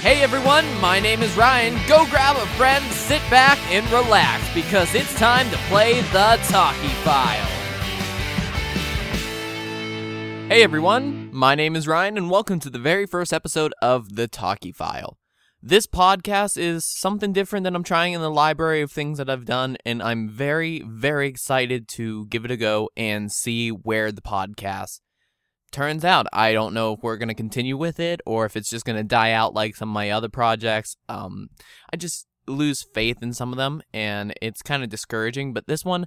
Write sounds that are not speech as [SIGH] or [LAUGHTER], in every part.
Hey everyone, my name is Ryan. Go grab a friend, sit back, and relax because it's time to play the Talkie File. Hey everyone, my name is Ryan, and welcome to the very first episode of the Talkie File. This podcast is something different than I'm trying in the library of things that I've done, and I'm very, very excited to give it a go and see where the podcast turns out. I don't know if we're going to continue with it or if it's just going to die out like some of my other projects. Um, I just lose faith in some of them, and it's kind of discouraging, but this one,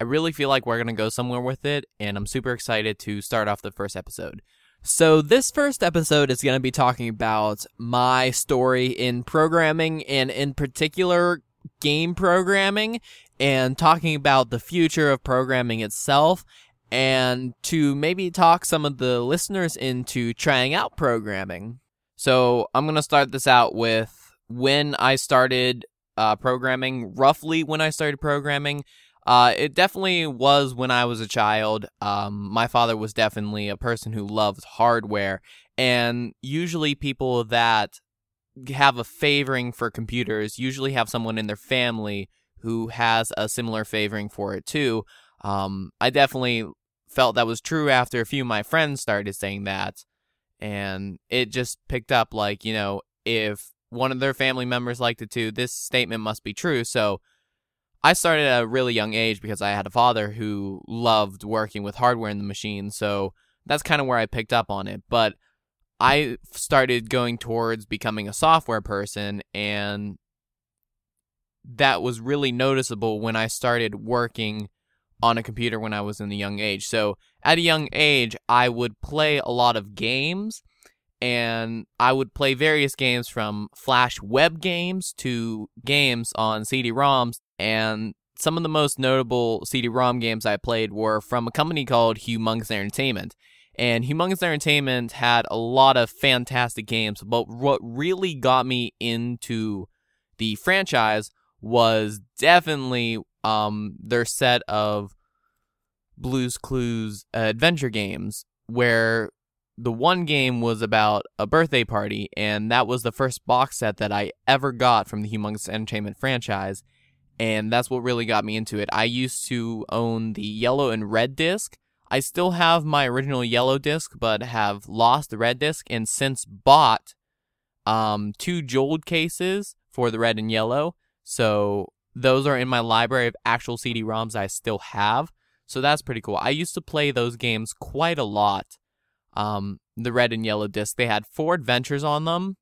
I really feel like we're going to go somewhere with it, and I'm super excited to start off the first episode. So, this first episode is going to be talking about my story in programming and, in particular, game programming, and talking about the future of programming itself, and to maybe talk some of the listeners into trying out programming. So, I'm going to start this out with when I started uh, programming, roughly when I started programming. Uh, it definitely was when I was a child. Um, my father was definitely a person who loved hardware, and usually people that have a favoring for computers usually have someone in their family who has a similar favoring for it too. Um, I definitely felt that was true after a few of my friends started saying that, and it just picked up like you know if one of their family members liked it too, this statement must be true. So I started at a really young age because I had a father who loved working with hardware in the machine. So that's kind of where I picked up on it. But I started going towards becoming a software person, and that was really noticeable when I started working on a computer when I was in a young age. So at a young age, I would play a lot of games and I would play various games from Flash web games to games on CD-ROMs and some of the most notable CD-ROM games I played were from a company called Humongous Entertainment. And Humongous Entertainment had a lot of fantastic games, but what really got me into the franchise was definitely um, their set of Blues Clues adventure games, where the one game was about a birthday party, and that was the first box set that I ever got from the Humongous Entertainment franchise and that's what really got me into it. I used to own the yellow and red disc. I still have my original yellow disc, but have lost the red disc and since bought um, two jewel cases for the red and yellow. So those are in my library of actual CD-ROMs I still have. So that's pretty cool. I used to play those games quite a lot. Um, the red and yellow disc. They had four adventures on them,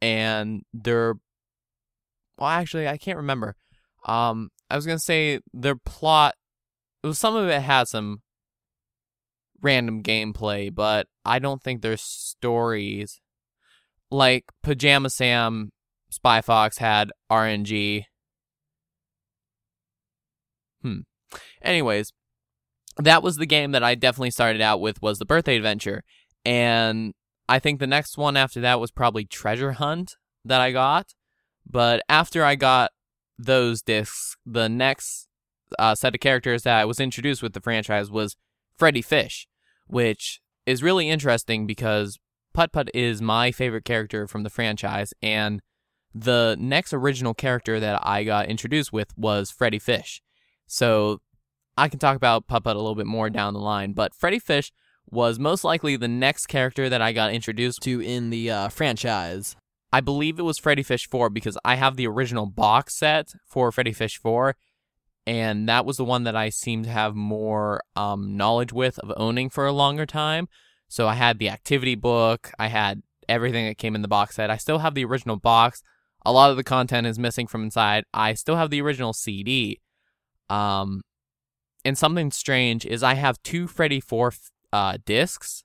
and they're well, actually, I can't remember. Um, I was gonna say their plot. Was, some of it had some random gameplay, but I don't think their stories. Like Pajama Sam, Spy Fox had RNG. Hmm. Anyways, that was the game that I definitely started out with was the birthday adventure, and I think the next one after that was probably Treasure Hunt that I got. But after I got those discs, the next uh, set of characters that was introduced with the franchise was Freddy Fish, which is really interesting because Putt Putt is my favorite character from the franchise, and the next original character that I got introduced with was Freddy Fish. So I can talk about Putt a little bit more down the line, but Freddy Fish was most likely the next character that I got introduced to in the uh, franchise. I believe it was Freddy Fish 4 because I have the original box set for Freddy Fish 4, and that was the one that I seem to have more um, knowledge with of owning for a longer time. So I had the activity book, I had everything that came in the box set. I still have the original box. A lot of the content is missing from inside. I still have the original CD. Um, and something strange is I have two Freddy 4 uh, discs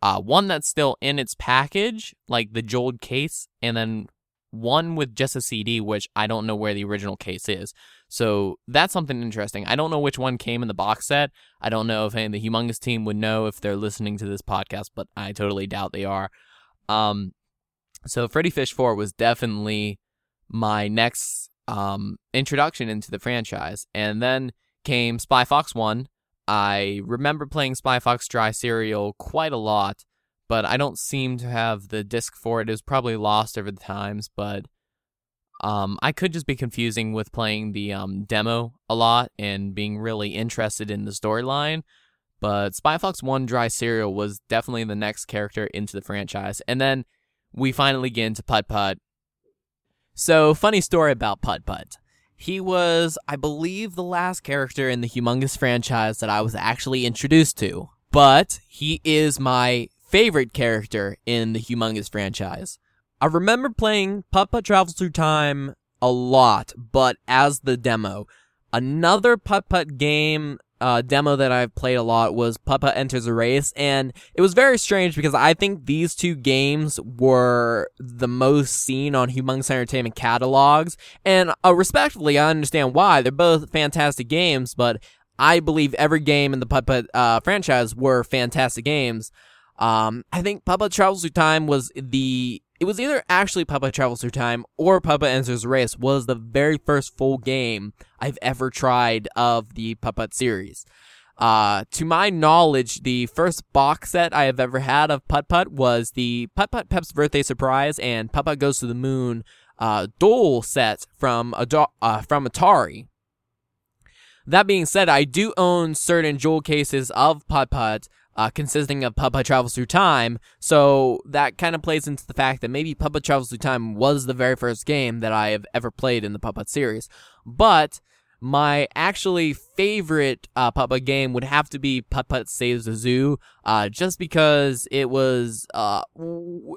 uh, one that's still in its package, like the jewel case, and then one with just a CD, which I don't know where the original case is. So that's something interesting. I don't know which one came in the box set. I don't know if any of the Humongous team would know if they're listening to this podcast, but I totally doubt they are. Um, so Freddy Fish 4 was definitely my next um, introduction into the franchise. And then came Spy Fox 1, I remember playing Spy Fox Dry Cereal quite a lot, but I don't seem to have the disc for it. It was probably lost over the times, but um, I could just be confusing with playing the um, demo a lot and being really interested in the storyline. But Spy Fox 1 Dry Cereal was definitely the next character into the franchise. And then we finally get into Putt Putt. So, funny story about Putt Putt. He was, I believe, the last character in the Humongous franchise that I was actually introduced to. But he is my favorite character in the Humongous franchise. I remember playing Putt Putt Travels Through Time a lot, but as the demo. Another Putt Putt game uh, demo that I've played a lot was Putt Enters a Race, and it was very strange because I think these two games were the most seen on Humongous Entertainment catalogs, and uh, respectively, I understand why. They're both fantastic games, but I believe every game in the Putt uh, franchise were fantastic games. Um, I think Putt Travels Through Time was the it was either actually Putt Travels Through Time or Putt Putt Enters Race was the very first full game I've ever tried of the Putt series. Uh, to my knowledge, the first box set I have ever had of Putt Putt was the Putt Putt Pep's Birthday Surprise and Putt Putt Goes to the Moon uh, dual set from uh, from Atari. That being said, I do own certain jewel cases of Putt Putt uh, consisting of Putt Travels Through Time. So that kind of plays into the fact that maybe Putt Travels Through Time was the very first game that I have ever played in the Putt series. But my actually favorite uh, Putt game would have to be Putt Saves the Zoo, uh, just because it was uh,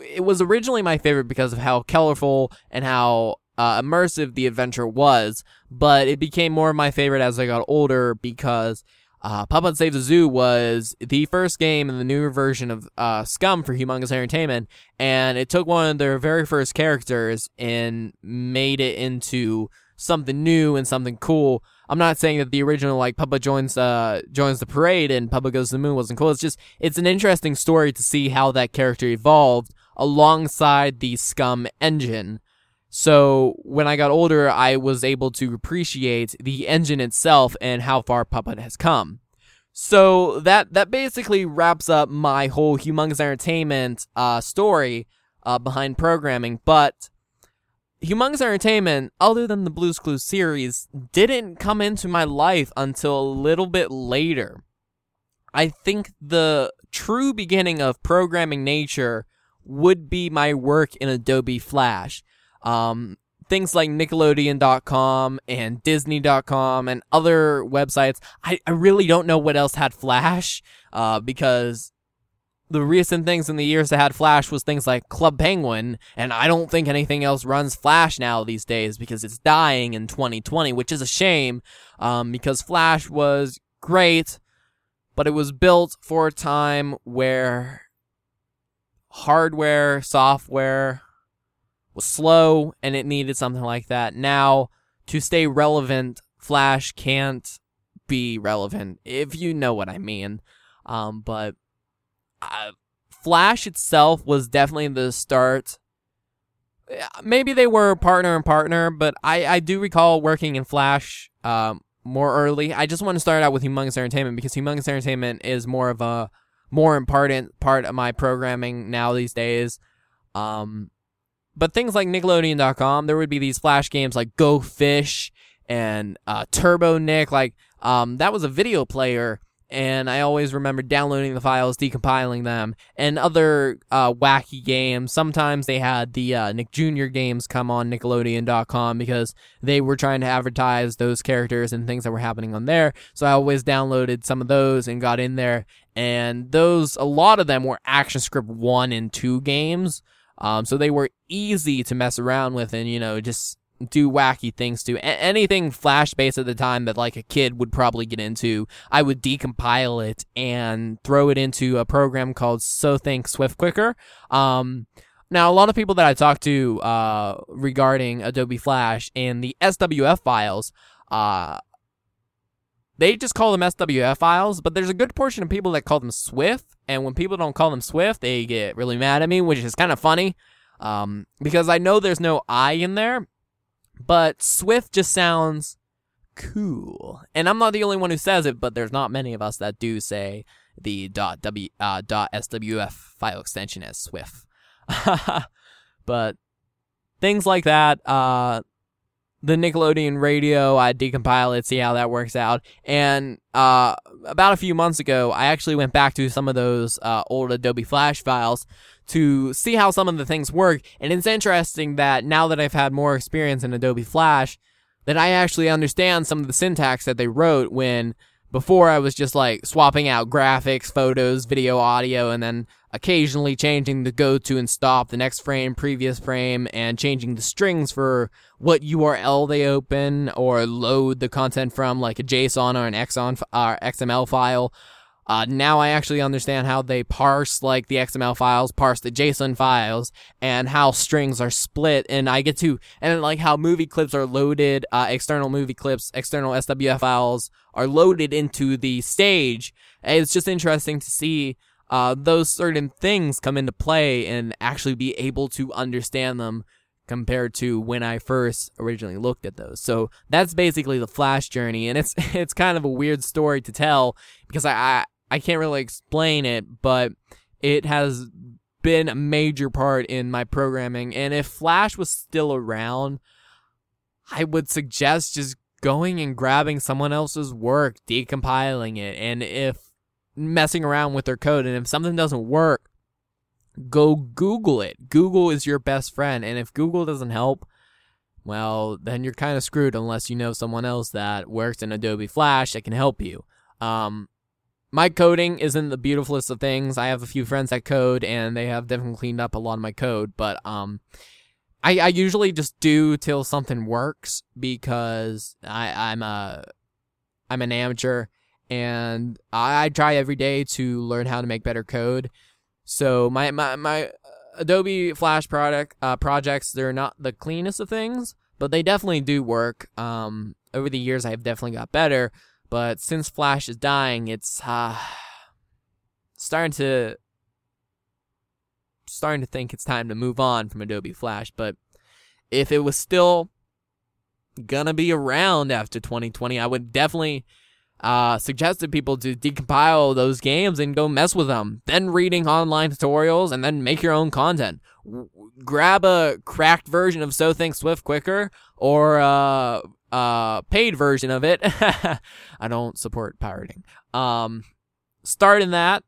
it was originally my favorite because of how colorful and how uh, immersive the adventure was. But it became more of my favorite as I got older because uh, Putt Save the Zoo was the first game in the newer version of uh, SCUMM for Humongous Entertainment, and it took one of their very first characters and made it into something new and something cool. I'm not saying that the original like Putt joins uh joins the parade and Putt goes to the moon wasn't cool. It's just it's an interesting story to see how that character evolved alongside the SCUMM engine. So when I got older, I was able to appreciate the engine itself and how far Putt has come. So that that basically wraps up my whole humongous entertainment uh, story uh, behind programming. But humongous entertainment, other than the Blues Clues series, didn't come into my life until a little bit later. I think the true beginning of programming nature would be my work in Adobe Flash. Um, things like Nickelodeon.com and Disney.com and other websites. I, I really don't know what else had Flash, uh, because the recent things in the years that had Flash was things like Club Penguin, and I don't think anything else runs Flash now these days because it's dying in 2020, which is a shame, um, because Flash was great, but it was built for a time where hardware, software, was slow and it needed something like that. Now, to stay relevant, Flash can't be relevant, if you know what I mean. Um, but uh, Flash itself was definitely the start. Maybe they were partner and partner, but I, I do recall working in Flash um, more early. I just want to start out with Humongous Entertainment because Humongous Entertainment is more of a more important part of my programming now these days. Um, but things like Nickelodeon.com, there would be these flash games like Go Fish and uh, Turbo Nick. Like um, that was a video player, and I always remember downloading the files, decompiling them, and other uh, wacky games. Sometimes they had the uh, Nick Jr. games come on Nickelodeon.com because they were trying to advertise those characters and things that were happening on there. So I always downloaded some of those and got in there. And those, a lot of them were ActionScript 1 and 2 games. Um, so they were easy to mess around with and, you know, just do wacky things to. A- anything Flash based at the time that like a kid would probably get into, I would decompile it and throw it into a program called Sothink Swift Quicker. Um, now, a lot of people that I talked to uh, regarding Adobe Flash and the SWF files, uh, they just call them SWF files, but there's a good portion of people that call them Swift and when people don't call them Swift, they get really mad at me, which is kind of funny. Um, because I know there's no I in there, but Swift just sounds cool. And I'm not the only one who says it, but there's not many of us that do say the .w uh, .swf file extension as Swift. [LAUGHS] but things like that. Uh, the Nickelodeon radio, I decompile it, see how that works out. And uh, about a few months ago, I actually went back to some of those uh, old Adobe Flash files to see how some of the things work. And it's interesting that now that I've had more experience in Adobe Flash, that I actually understand some of the syntax that they wrote when before I was just like swapping out graphics, photos, video, audio, and then occasionally changing the go to and stop, the next frame, previous frame, and changing the strings for what URL they open or load the content from, like a JSON or an XON, XML file. Uh, now I actually understand how they parse like the XML files, parse the JSON files, and how strings are split. And I get to, and like how movie clips are loaded, uh, external movie clips, external SWF files are loaded into the stage. It's just interesting to see uh, those certain things come into play and actually be able to understand them compared to when I first originally looked at those. So that's basically the Flash journey, and it's [LAUGHS] it's kind of a weird story to tell because I I, I can't really explain it, but it has been a major part in my programming. And if Flash was still around, I would suggest just going and grabbing someone else's work, decompiling it, and if messing around with their code. And if something doesn't work, go Google it. Google is your best friend. And if Google doesn't help, well, then you're kind of screwed unless you know someone else that works in Adobe Flash that can help you. Um, my coding isn't the beautifulest of things. I have a few friends that code, and they have definitely cleaned up a lot of my code. But um, I, I usually just do till something works because I, I'm a I'm an amateur and I, I try every day to learn how to make better code. So my my my Adobe Flash product uh, projects they're not the cleanest of things, but they definitely do work. Um, over the years, I've definitely got better. But since Flash is dying, it's uh, starting to starting to think it's time to move on from Adobe Flash. But if it was still gonna be around after 2020, I would definitely uh, suggested people to decompile those games and go mess with them. Then reading online tutorials and then make your own content. W- grab a cracked version of Sothink Swift Quicker or a, a paid version of it. [LAUGHS] I don't support pirating. Um, start in that.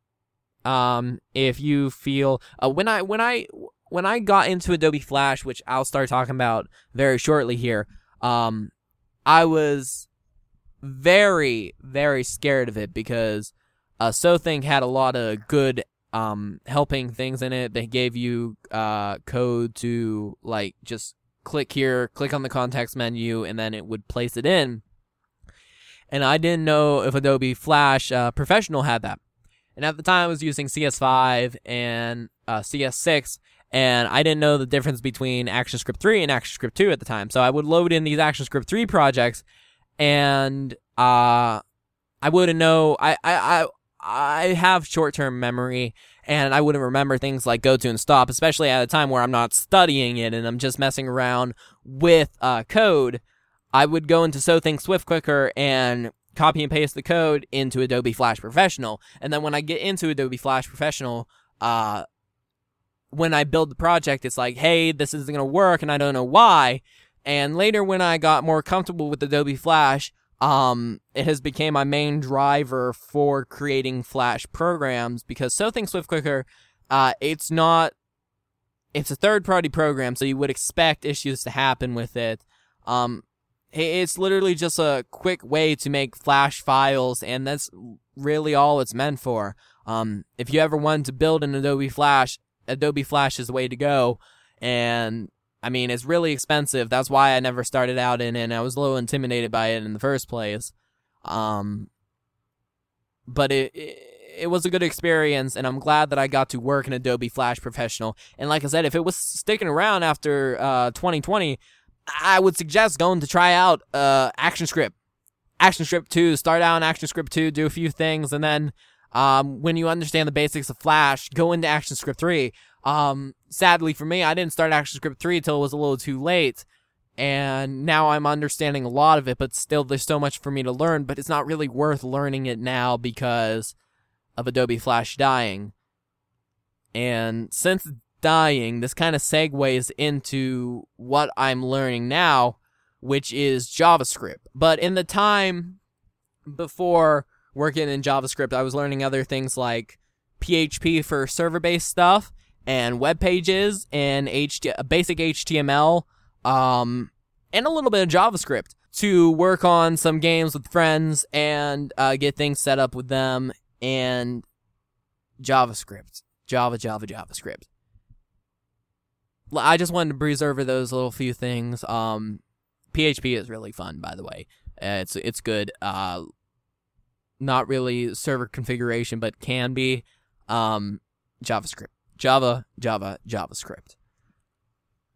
Um, if you feel uh, when I when I when I got into Adobe Flash, which I'll start talking about very shortly here. Um, I was very, very scared of it because uh, Sothink had a lot of good um, helping things in it. They gave you uh, code to like just click here, click on the context menu, and then it would place it in. And I didn't know if Adobe Flash uh, Professional had that. And at the time, I was using CS5 and uh, CS6, and I didn't know the difference between ActionScript 3 and ActionScript 2 at the time. So I would load in these ActionScript 3 projects, and uh, I wouldn't know. I I I, I have short term memory, and I wouldn't remember things like go to and stop, especially at a time where I'm not studying it and I'm just messing around with uh, code. I would go into Sothink Swift Quicker and copy and paste the code into Adobe Flash Professional, and then when I get into Adobe Flash Professional, uh, when I build the project, it's like, hey, this isn't gonna work, and I don't know why. And later, when I got more comfortable with Adobe Flash, um, it has become my main driver for creating Flash programs because Sothink Swift Quicker, uh, it's not, it's a third party program, so you would expect issues to happen with it. Um, it's literally just a quick way to make Flash files, and that's really all it's meant for. Um, if you ever wanted to build an Adobe Flash, Adobe Flash is the way to go. And I mean, it's really expensive. That's why I never started out in it. And I was a little intimidated by it in the first place. Um, but it, it, it was a good experience, and I'm glad that I got to work in Adobe Flash Professional. And like I said, if it was sticking around after uh, 2020, I would suggest going to try out uh, ActionScript. ActionScript 2, start out in ActionScript 2, do a few things, and then um, when you understand the basics of Flash, go into ActionScript 3. Um, sadly for me, I didn't start ActionScript 3 until it was a little too late. And now I'm understanding a lot of it, but still there's so much for me to learn, but it's not really worth learning it now because of Adobe Flash dying. And since dying, this kind of segues into what I'm learning now, which is JavaScript. But in the time before working in JavaScript, I was learning other things like PHP for server based stuff and web pages and HT- basic HTML, um, and a little bit of JavaScript to work on some games with friends and uh, get things set up with them and JavaScript. Java, Java, JavaScript. I just wanted to breeze over those little few things. Um, PHP is really fun, by the way. Uh, it's it's good. Uh, not really server configuration, but can be. Um, JavaScript, Java, Java, JavaScript.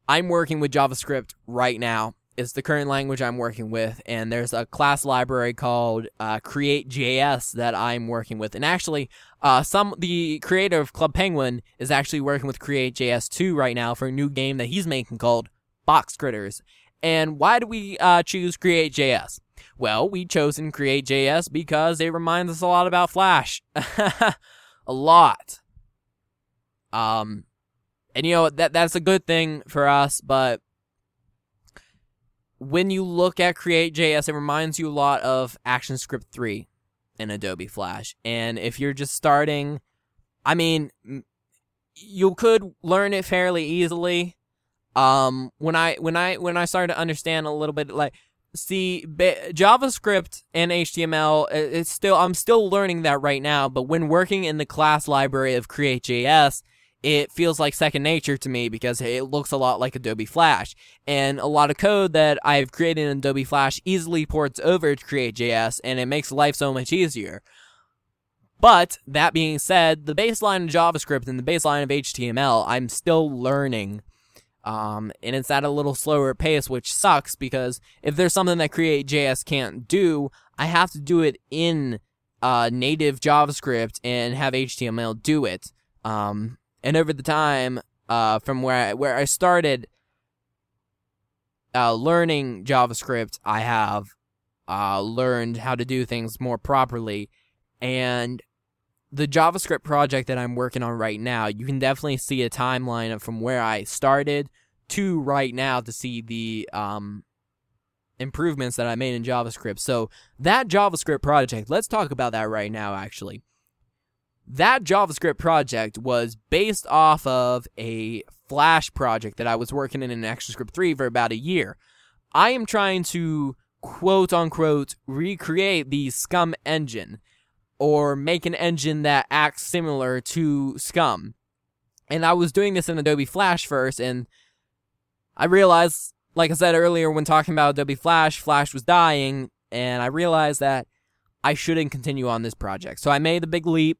I'm working with JavaScript right now It's the current language I'm working with, and there's a class library called uh, Create.js that I'm working with. And actually, uh, some the creator of Club Penguin is actually working with Create.js 2 right now for a new game that he's making called Box Critters. And why do we uh, choose Create.js? Well, we chosen Create.js because it reminds us a lot about Flash. [LAUGHS] a lot. Um, and you know that that's a good thing for us, but when you look at Create.js, it reminds you a lot of ActionScript 3 in Adobe Flash. And if you're just starting, I mean, you could learn it fairly easily. Um, when I when I when I started to understand a little bit, like see JavaScript and HTML, it's still I'm still learning that right now. But when working in the class library of Create.js, it feels like second nature to me because it looks a lot like Adobe Flash. And a lot of code that I've created in Adobe Flash easily ports over to Create.js and it makes life so much easier. But that being said, the baseline of JavaScript and the baseline of HTML, I'm still learning. Um, and it's at a little slower pace, which sucks because if there's something that Create.js can't do, I have to do it in uh, native JavaScript and have HTML do it. Um, and over the time uh, from where I, where I started uh, learning JavaScript, I have uh, learned how to do things more properly. And the JavaScript project that I'm working on right now, you can definitely see a timeline of from where I started to right now to see the um, improvements that I made in JavaScript. So that JavaScript project, let's talk about that right now. Actually, that JavaScript project was based off of a Flash project that I was working in in ActionScript 3 for about a year. I am trying to quote unquote recreate the SCUMM engine or make an engine that acts similar to SCUMM. And I was doing this in Adobe Flash first, and I realized, like I said earlier when talking about Adobe Flash, Flash was dying, and I realized that I shouldn't continue on this project. So I made the big leap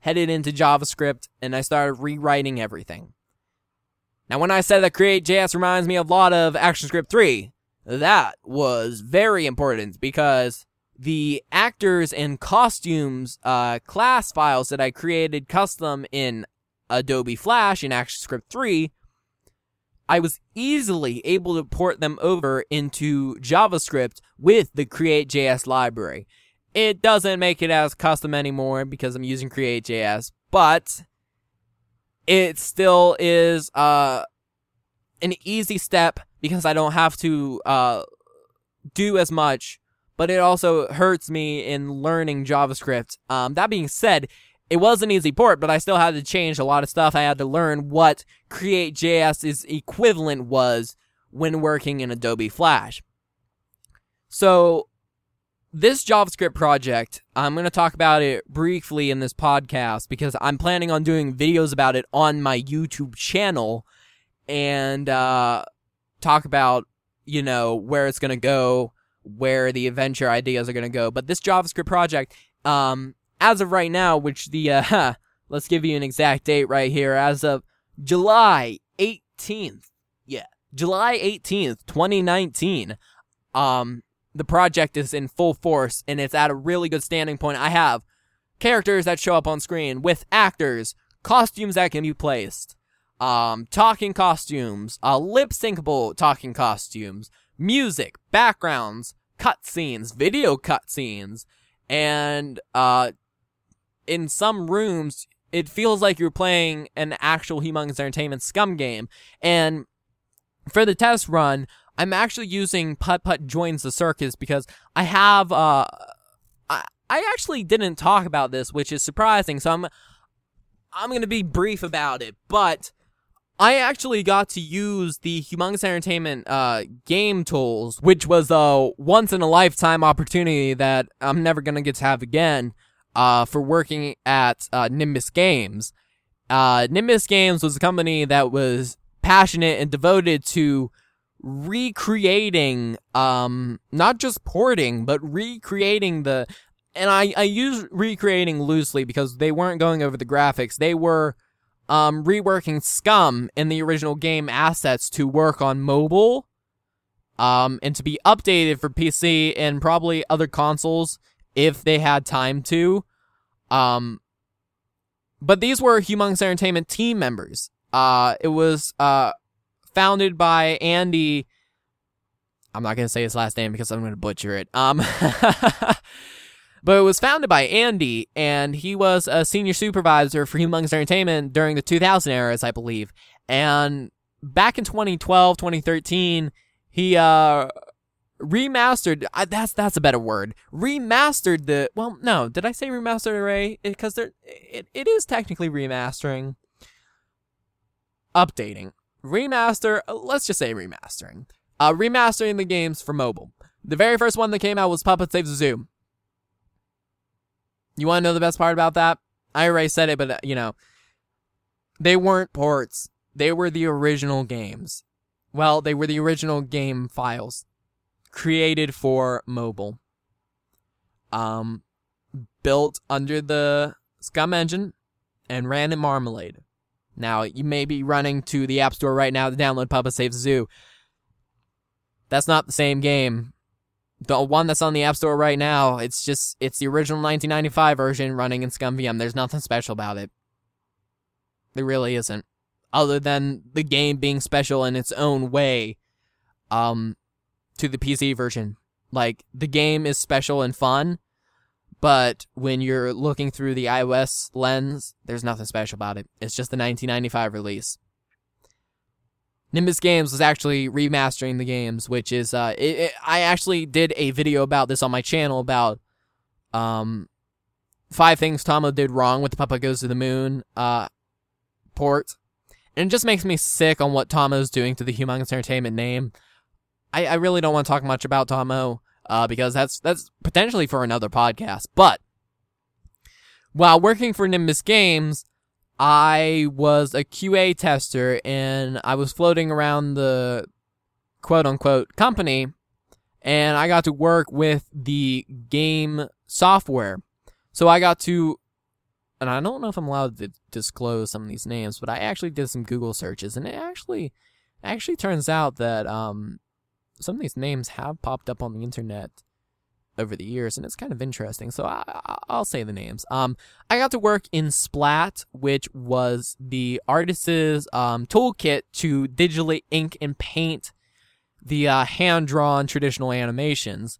headed into JavaScript, and I started rewriting everything. Now, when I said that Create.js reminds me a lot of ActionScript 3, that was very important because the actors and costumes uh, class files that I created custom in Adobe Flash in ActionScript 3, I was easily able to port them over into JavaScript with the Create.js library. It doesn't make it as custom anymore because I'm using Create.js, but it still is uh, an easy step because I don't have to uh, do as much, but it also hurts me in learning JavaScript. Um, that being said, it was an easy port, but I still had to change a lot of stuff. I had to learn what Create.js's equivalent was when working in Adobe Flash. So this JavaScript project, I'm going to talk about it briefly in this podcast because I'm planning on doing videos about it on my YouTube channel and uh, talk about, you know, where it's going to go, where the adventure ideas are going to go. But this JavaScript project, um, as of right now, which the, uh, [LAUGHS] let's give you an exact date right here, as of July 18th, yeah, July 18th, 2019, um, the project is in full force and it's at a really good standing point. I have characters that show up on screen with actors, costumes that can be placed, um, talking costumes, uh, lip syncable talking costumes, music, backgrounds, cutscenes, video cutscenes, and uh, in some rooms it feels like you're playing an actual Humongous Entertainment SCUMM game. And for the test run, I'm actually using Putt Putt Joins the Circus because I have uh I I actually didn't talk about this, which is surprising. So I'm I'm gonna be brief about it, but I actually got to use the Humongous Entertainment uh, game tools, which was a once in a lifetime opportunity that I'm never gonna get to have again. Uh, for working at uh, Nimbus Games. Uh, Nimbus Games was a company that was passionate and devoted to recreating, um, not just porting, but recreating the. And I, I use recreating loosely because they weren't going over the graphics. They were um, reworking SCUMM in the original game assets to work on mobile um, and to be updated for PC and probably other consoles if they had time to. Um, but these were Humongous Entertainment team members. Uh, it was uh, founded by Andy. I'm not gonna say his last name because I'm gonna butcher it. Um, [LAUGHS] but it was founded by Andy, and he was a senior supervisor for Humongous Entertainment during the 2000 eras, I believe. And back in 2012, 2013, he uh remastered that's that's a better word remastered the well no did i say remastered array because there it, it is technically remastering updating remaster uh, let's just say remastering. Uh remastering the games for mobile. The very first one that came out was Putt Putt saves the zoo. You want to know the best part about that? I already said it but uh, you know they weren't ports. They were the original games. Well they were the original game files created for mobile. Um, built under the SCUMM engine and ran in Marmalade. Now, you may be running to the App Store right now to download Putt Putt Saves Zoo. That's not the same game. The one that's on the App Store right now, it's just, it's the original 1995 version running in ScummVM. There's nothing special about it. There really isn't. Other than the game being special in its own way. Um, to the PC version. Like the game is special and fun, but when you're looking through the iOS lens, there's nothing special about it. It's just the 1995 release. Nimbus Games was actually remastering the games, which is uh, it, it, I actually did a video about this on my channel about um five things Tommo did wrong with the Putt Putt Goes to the Moon uh port, and it just makes me sick on what Tommo's doing to the Humongous Entertainment name. I, I really don't want to talk much about Tommo, uh, because that's that's potentially for another podcast. But while working for Nimbus Games, I was a QA tester and I was floating around the quote unquote company and I got to work with the game software. So I got to and I don't know if I'm allowed to disclose some of these names, but I actually did some Google searches and it actually actually turns out that um some of these names have popped up on the internet over the years, and it's kind of interesting. So I, will say the names. Um, I got to work in Splat, which was the artist's um, toolkit to digitally ink and paint the uh, hand drawn traditional animations.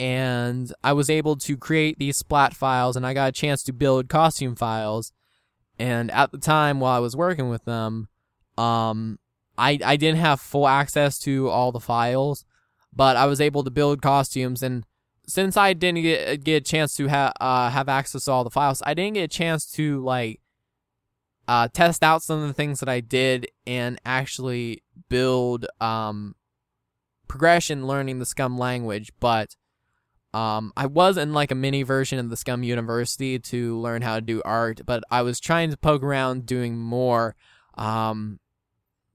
And I was able to create these Splat files, and I got a chance to build costume files. And at the time, while I was working with them, um, I I didn't have full access to all the files, but I was able to build costumes and since I didn't get get a chance to have uh, have access to all the files, I didn't get a chance to like uh, test out some of the things that I did and actually build um, progression learning the SCUMM language. But um, I was in like a mini version of the SCUMM University to learn how to do art, but I was trying to poke around doing more. Um,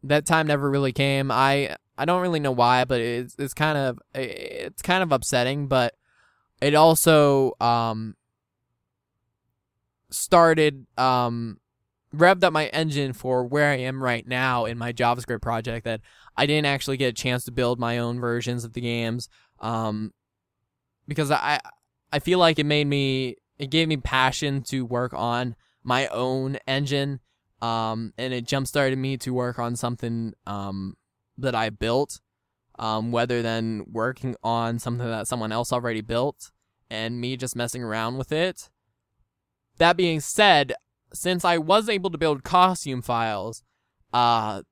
that time never really came. I I don't really know why, but it's it's kind of it's kind of upsetting, but it also um started um revved up my engine for where I am right now in my JavaScript project that I didn't actually get a chance to build my own versions of the games um because I I feel like it made me it gave me passion to work on my own engine um, and it jump started me to work on something um, that I built, um, rather than working on something that someone else already built and me just messing around with it. that being said, since I was able to build costume files, uh,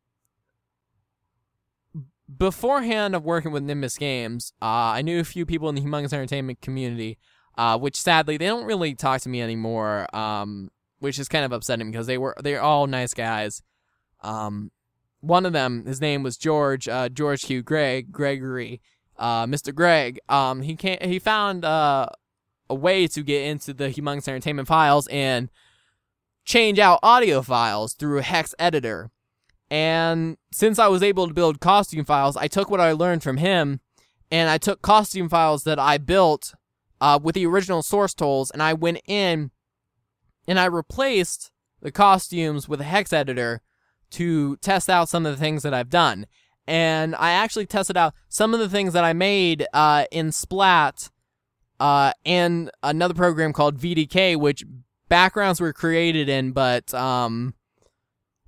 beforehand of working with Nimbus Games, uh, I knew a few people in the Humongous Entertainment community, uh, which sadly they don't really talk to me anymore, um, which is kind of upsetting because they were they're all nice guys. Um, one of them, his name was George, uh, George Q. Greg, Gregory, uh, Mr. Greg. Um, he can he found uh, a way to get into the Humongous Entertainment files and change out audio files through a hex editor. And since I was able to build costume files, I took what I learned from him and I took costume files that I built uh, with the original source tools and I went in and I replaced the costumes with a hex editor to test out some of the things that I've done. And I actually tested out some of the things that I made uh, in Splat uh, and another program called VDK, which backgrounds were created in, but um,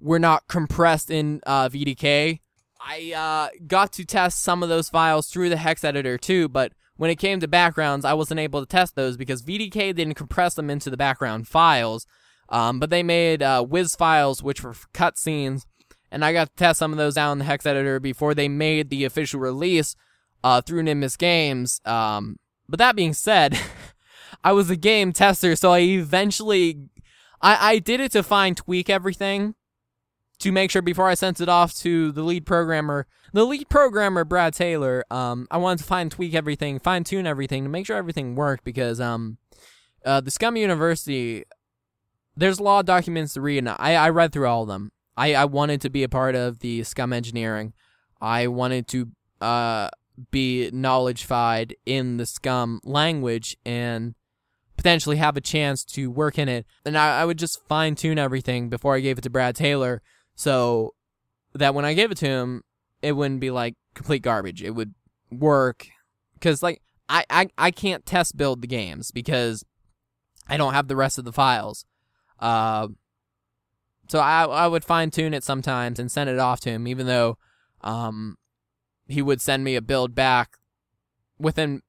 were not compressed in uh, VDK. I uh, got to test some of those files through the hex editor too, but when it came to backgrounds, I wasn't able to test those because VDK didn't compress them into the background files. Um, but they made uh, Wiz files, which were cutscenes, and I got to test some of those out in the hex editor before they made the official release uh, through Nimbus Games. Um, but that being said, [LAUGHS] I was a game tester, so I eventually I, I did it to fine tweak everything to make sure before I sent it off to the lead programmer, the lead programmer Brad Taylor. Um, I wanted to fine tweak everything, fine tune everything to make sure everything worked because um, uh, the SCUMM University there's a lot of documents to read, and I, I read through all of them. I, I wanted to be a part of the SCUMM engineering. I wanted to uh, be knowledgeified in the SCUMM language and potentially have a chance to work in it. And I, I would just fine tune everything before I gave it to Brad Taylor so that when I gave it to him, it wouldn't be like complete garbage. It would work. Because, like, I, I, I can't test build the games because I don't have the rest of the files. Uh, so I I would fine tune it sometimes and send it off to him, even though um, he would send me a build back within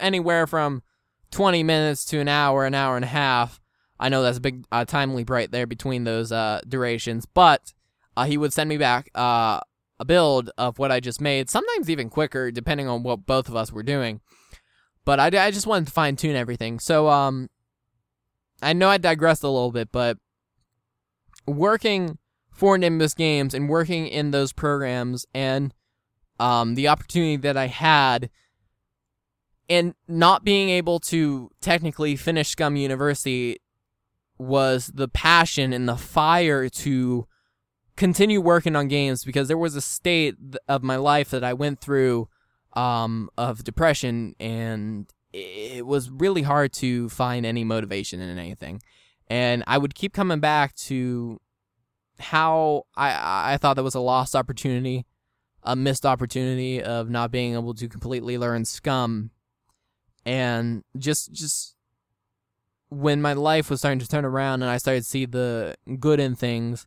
anywhere from 20 minutes to an hour, an hour and a half. I know that's a big uh, time leap right there between those uh, durations, but uh, he would send me back uh, a build of what I just made, sometimes even quicker, depending on what both of us were doing. But I, I just wanted to fine tune everything. So um, I know I digressed a little bit, but working for Nimbus Games and working in those programs and um, the opportunity that I had and not being able to technically finish SCUMM University was the passion and the fire to continue working on games because there was a state of my life that I went through um, of depression and it was really hard to find any motivation in anything. And I would keep coming back to how I I thought that was a lost opportunity, a missed opportunity of not being able to completely learn SCUMM. And just just when my life was starting to turn around and I started to see the good in things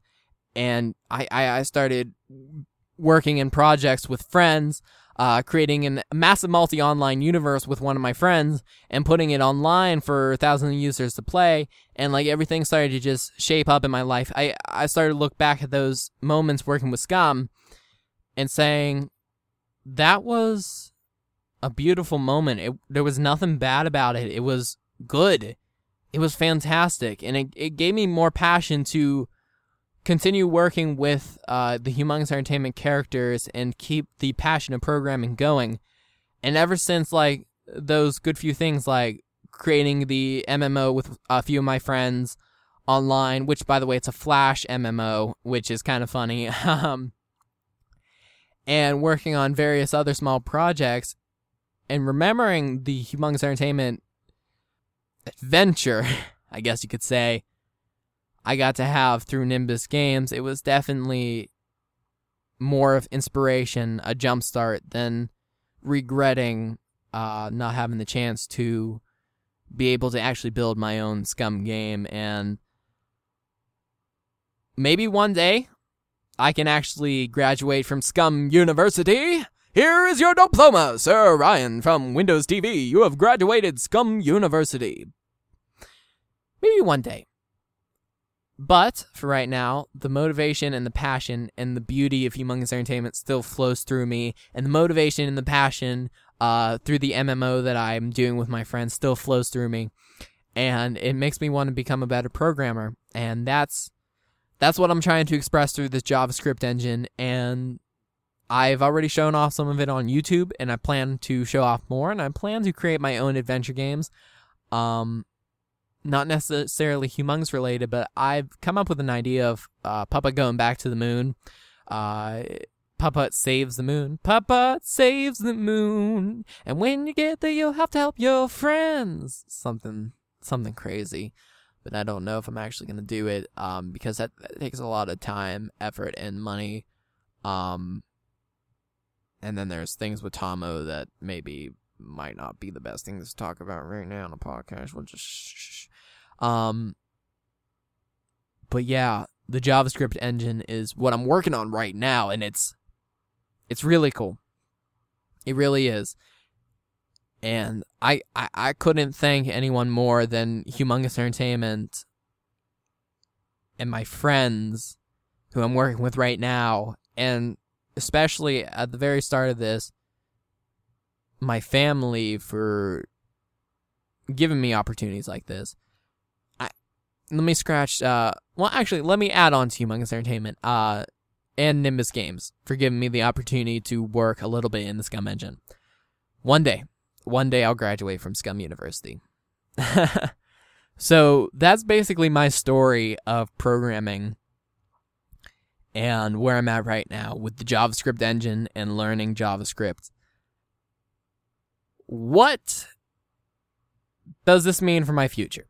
and I, I, I started working in projects with friends uh, creating a massive multi online universe with one of my friends and putting it online for thousands of users to play. And like everything started to just shape up in my life. I, I started to look back at those moments working with SCUMM and saying, that was a beautiful moment. It, there was nothing bad about it. It was good. It was fantastic. And it, it gave me more passion to continue working with uh, the Humongous Entertainment characters and keep the passion of programming going. And ever since like those good few things like creating the MMO with a few of my friends online, which by the way it's a Flash MMO, which is kind of funny. [LAUGHS] um, and working on various other small projects and remembering the Humongous Entertainment adventure, [LAUGHS] I guess you could say, I got to have through Nimbus Games, it was definitely more of inspiration, a jumpstart than regretting uh, not having the chance to be able to actually build my own SCUMM game. And maybe one day I can actually graduate from SCUMM University. Here is your diploma, Sir Ryan from Windows TV. You have graduated SCUMM University. Maybe one day. But for right now, the motivation and the passion and the beauty of humongous entertainment still flows through me, and the motivation and the passion uh, through the MMO that I'm doing with my friends still flows through me, and it makes me want to become a better programmer, and that's that's what I'm trying to express through this JavaScript engine, and I've already shown off some of it on YouTube, and I plan to show off more, and I plan to create my own adventure games. Um, not necessarily humongous related, but I've come up with an idea of uh, Papa going back to the moon. Uh, Papa saves the moon. Papa saves the moon. And when you get there, you'll have to help your friends. Something, something crazy. But I don't know if I'm actually going to do it um, because that, that, takes a lot of time, effort, and money. Um, and then there's things with Tommo that maybe might not be the best thing to talk about right now on a podcast. We'll just shh. Um, but yeah, the JavaScript engine is what I'm working on right now, and it's it's really cool. It really is. And I, I, I couldn't thank anyone more than Humongous Entertainment and my friends who I'm working with right now, and especially at the very start of this, my family for giving me opportunities like this. I let me scratch. Uh, well, actually, let me add on to Humongous Entertainment. Uh, and Nimbus Games for giving me the opportunity to work a little bit in the SCUMM engine. One day, one day I'll graduate from SCUMM University. [LAUGHS] so that's basically my story of programming and where I'm at right now with the JavaScript engine and learning JavaScript. What does this mean for my future?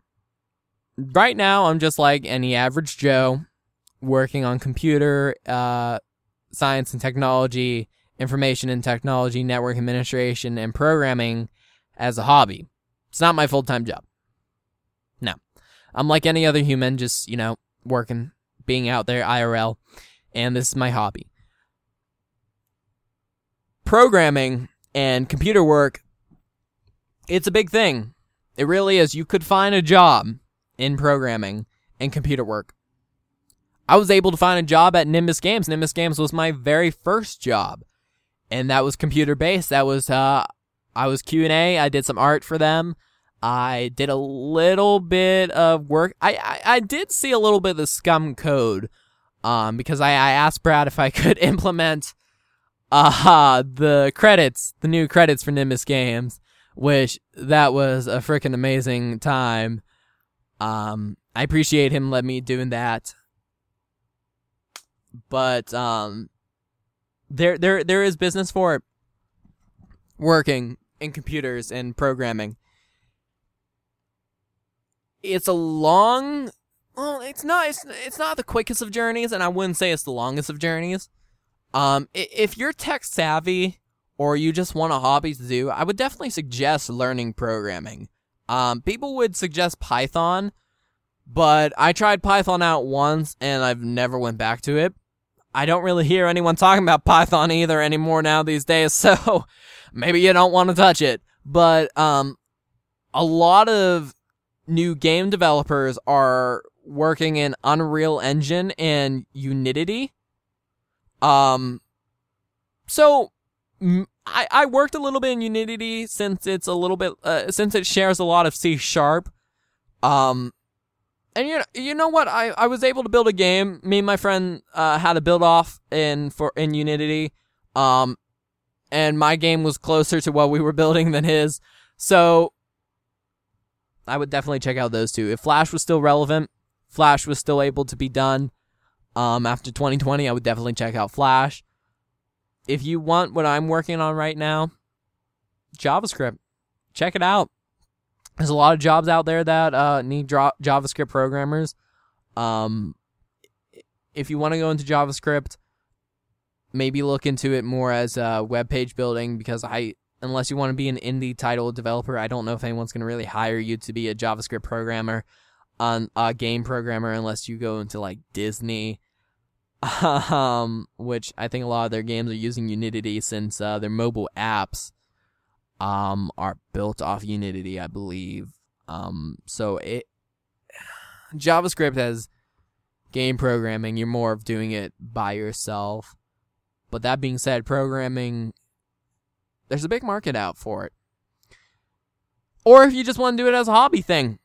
Right now, I'm just like any average Joe working on computer uh, science and technology, information and technology, network administration, and programming as a hobby. It's not my full time job. No. I'm like any other human, just, you know, working, being out there IRL, and this is my hobby. Programming and computer work it's a big thing. It really is. You could find a job in programming and computer work. I was able to find a job at Nimbus Games. Nimbus Games was my very first job, and that was computer based. That was uh, I was Q and A. I did some art for them. I did a little bit of work. I, I, I did see a little bit of the SCUMM code, um, because I, I asked Brad if I [LAUGHS] could implement, uh, the credits, the new credits for Nimbus Games, which that was a freaking amazing time. Um, I appreciate him letting me doing that. But um, there there there is business for. Working in computers and programming. It's a long well, it's not it's, it's not the quickest of journeys and I wouldn't say it's the longest of journeys. Um if you're tech savvy or you just want a hobby to do, I would definitely suggest learning programming. Um, people would suggest Python, but I tried Python out once and I've never went back to it. I don't really hear anyone talking about Python either anymore now these days, [LAUGHS] so maybe you don't want to touch it. But um, a lot of new game developers are working in Unreal Engine and Unity. Um, so I, I worked a little bit in Unity since it's a little bit uh, since it shares a lot of C sharp. Um, and you know, you know what? I, I was able to build a game. Me and my friend uh, had a build off in for in Unity. Um, and my game was closer to what we were [LAUGHS] building than his. So I would definitely check out those two. If Flash was still relevant, Flash was still able to be done. Um, after 2020, I would definitely check out Flash if you want what I'm working on right now, JavaScript, check it out. There's a lot of jobs out there that uh, need JavaScript programmers. Um, if you want to go into JavaScript, maybe look into it more as a web page building because I, unless you want to be an indie title developer, I don't know if anyone's going to really hire you to be a JavaScript programmer, on a game programmer, unless you go into like Disney [LAUGHS] um, which I think a lot of their games are using Unity since uh, their mobile apps um are built off Unity, I believe. Um, so it [SIGHS] JavaScript as game programming, you're more of doing it by yourself. But that being said, programming, there's a big market out for it. Or if you just want to do it as a hobby thing,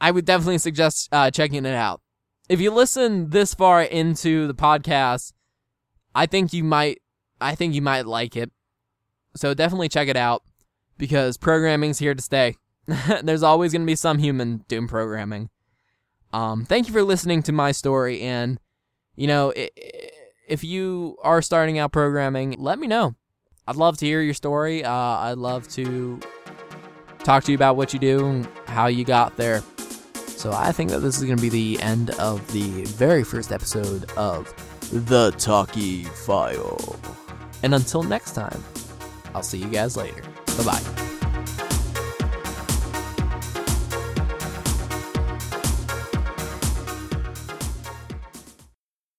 I would definitely suggest uh, checking it out. If you listen this far into the podcast, I think you might, I think you might like it. So definitely check it out because programming's here to stay. [LAUGHS] There's always going to be some human doom programming. Um, thank you for listening to my story. And, you know, if you are starting out programming, let me know. I'd love to hear your story. Uh, I'd love to talk to you about what you do and how you got there. So I think that this is going to be the end of the very first episode of The Talkie File. And until next time, I'll see you guys later. Bye bye.